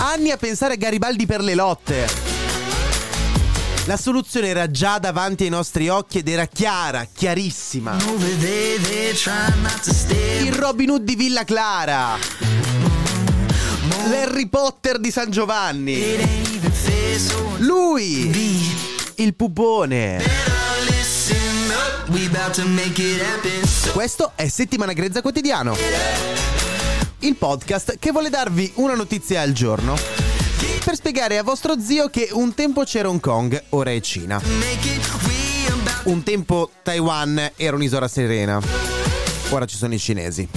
Anni a pensare a Garibaldi per le lotte. La soluzione era già davanti ai nostri occhi ed era chiara, chiarissima. Il Robin Hood di Villa Clara. L'Harry Potter di San Giovanni. Lui, il pupone. Questo è Settimana Grezza Quotidiano. Il podcast che vuole darvi una notizia al giorno. Per spiegare a vostro zio che un tempo c'era Hong Kong, ora è Cina. Un tempo Taiwan era un'isola serena. Ora ci sono i cinesi.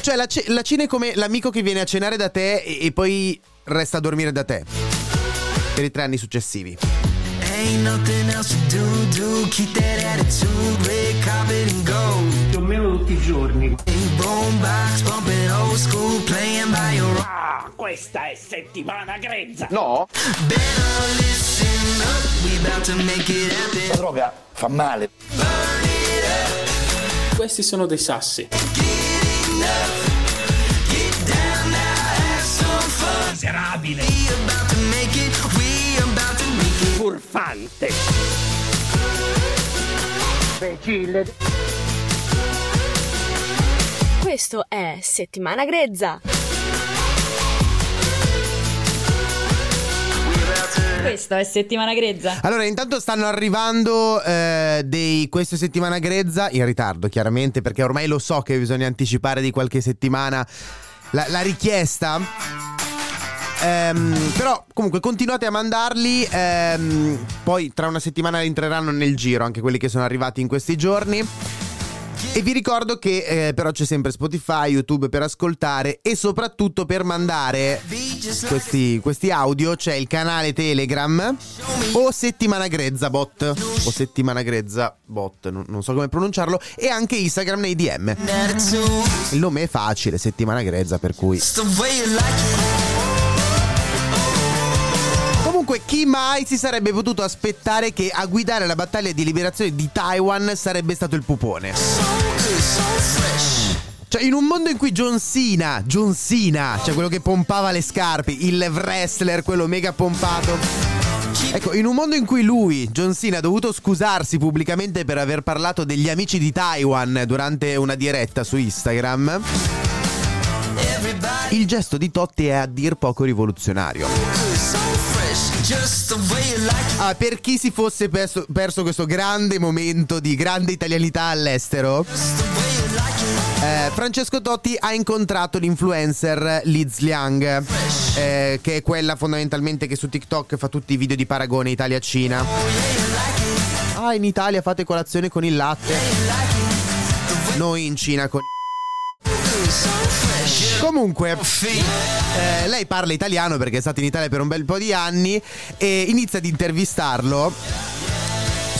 Cioè la, C- la Cina è come l'amico che viene a cenare da te e, e poi resta a dormire da te. Per i tre anni successivi. Ain't nothing else to do, do keep that attitude, giorni. Boombox bumping old school, playing by your Ah, questa è settimana grezza. It happen. droga fa male. Questi sono dei sassi. Miserabile, We about Questo è Settimana Grezza. Questo è Settimana Grezza. Allora, intanto stanno arrivando eh, dei questa settimana grezza, in ritardo chiaramente, perché ormai lo so che bisogna anticipare di qualche settimana la, la richiesta. Ehm, però comunque continuate a mandarli, ehm, poi tra una settimana entreranno nel giro anche quelli che sono arrivati in questi giorni. E vi ricordo che eh, però c'è sempre Spotify, YouTube per ascoltare e soprattutto per mandare questi, questi audio c'è il canale Telegram o Settimana Grezza Bot o Settimana Grezza Bot, non, non so come pronunciarlo, e anche Instagram nei DM. Il nome è facile, Settimana Grezza, per cui. Comunque, chi mai si sarebbe potuto aspettare che a guidare la battaglia di liberazione di Taiwan sarebbe stato il pupone? Cioè, in un mondo in cui John Cena, John Cena, cioè quello che pompava le scarpe, il wrestler, quello mega pompato. Ecco, in un mondo in cui lui, John Cena, ha dovuto scusarsi pubblicamente per aver parlato degli amici di Taiwan durante una diretta su Instagram, il gesto di Totti è a dir poco rivoluzionario. Ah, per chi si fosse perso, perso questo grande momento di grande italianità all'estero, eh, Francesco Totti ha incontrato l'influencer Liz Liang, eh, che è quella fondamentalmente che su TikTok fa tutti i video di paragone Italia-Cina. Ah, in Italia fate colazione con il latte. Noi in Cina con... Comunque, eh, lei parla italiano perché è stata in Italia per un bel po' di anni e inizia ad intervistarlo.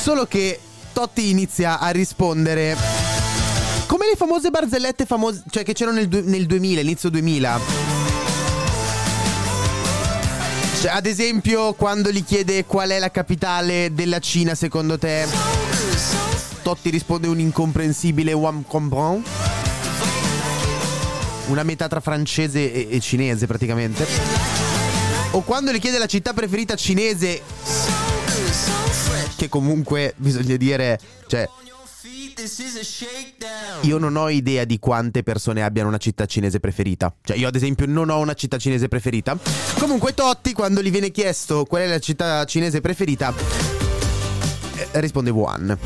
Solo che Totti inizia a rispondere come le famose barzellette famose, cioè che c'erano nel, du- nel 2000, inizio 2000. Cioè, ad esempio, quando gli chiede qual è la capitale della Cina secondo te, Totti risponde un incomprensibile Wam comprend. Una metà tra francese e, e cinese praticamente. O quando gli chiede la città preferita cinese, che comunque bisogna dire, cioè. Io non ho idea di quante persone abbiano una città cinese preferita. Cioè, io ad esempio non ho una città cinese preferita. Comunque, Totti, quando gli viene chiesto qual è la città cinese preferita, eh, risponde Wuhan.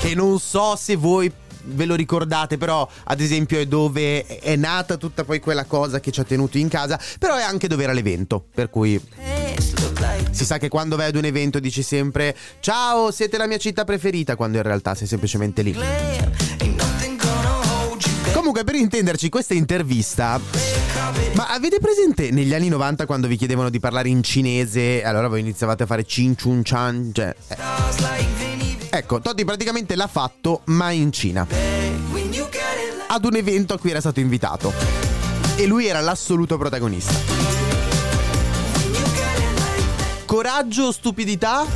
Che non so se voi ve lo ricordate, però ad esempio è dove è nata tutta poi quella cosa che ci ha tenuto in casa, però è anche dove era l'evento, per cui si sa che quando vai ad un evento dici sempre ciao, siete la mia città preferita, quando in realtà sei semplicemente lì. Comunque, per intenderci, questa intervista. Ma avete presente negli anni 90 quando vi chiedevano di parlare in cinese? Allora voi iniziavate a fare cin chun chan. Cioè, eh. Ecco, Totti praticamente l'ha fatto, ma in Cina. Ad un evento a cui era stato invitato. E lui era l'assoluto protagonista. Coraggio o stupidità?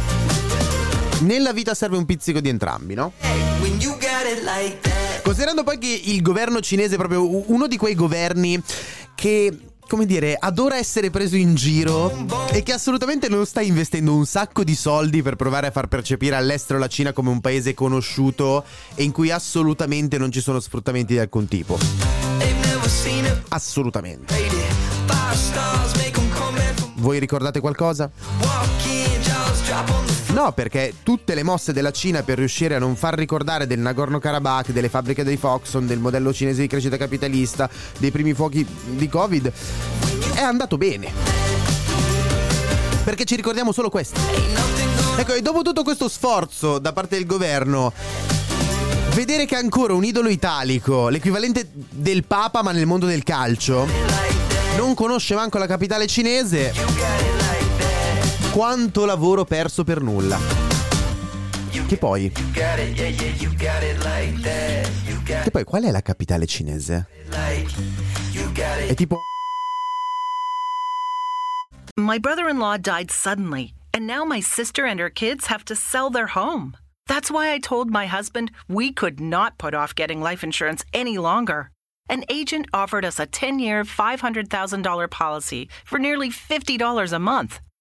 Nella vita serve un pizzico di entrambi, no? Considerando poi che il governo cinese è proprio uno di quei governi che, come dire, adora essere preso in giro e che assolutamente non sta investendo un sacco di soldi per provare a far percepire all'estero la Cina come un paese conosciuto e in cui assolutamente non ci sono sfruttamenti di alcun tipo. Assolutamente. Voi ricordate qualcosa? No, perché tutte le mosse della Cina per riuscire a non far ricordare del Nagorno-Karabakh, delle fabbriche dei Foxon, del modello cinese di crescita capitalista, dei primi fuochi di Covid, è andato bene. Perché ci ricordiamo solo questo. Ecco, e dopo tutto questo sforzo da parte del governo, vedere che ancora un idolo italico, l'equivalente del Papa ma nel mondo del calcio, non conosce manco la capitale cinese, quanto lavoro perso per nulla. Che poi? Che poi qual è la capitale cinese? È tipo My brother in law died suddenly, and now my sister and her kids have to sell their home. That's why I told my husband we could not put off getting life insurance any longer. An agent offered us a 10 year, $500,000 policy for nearly $50 a month.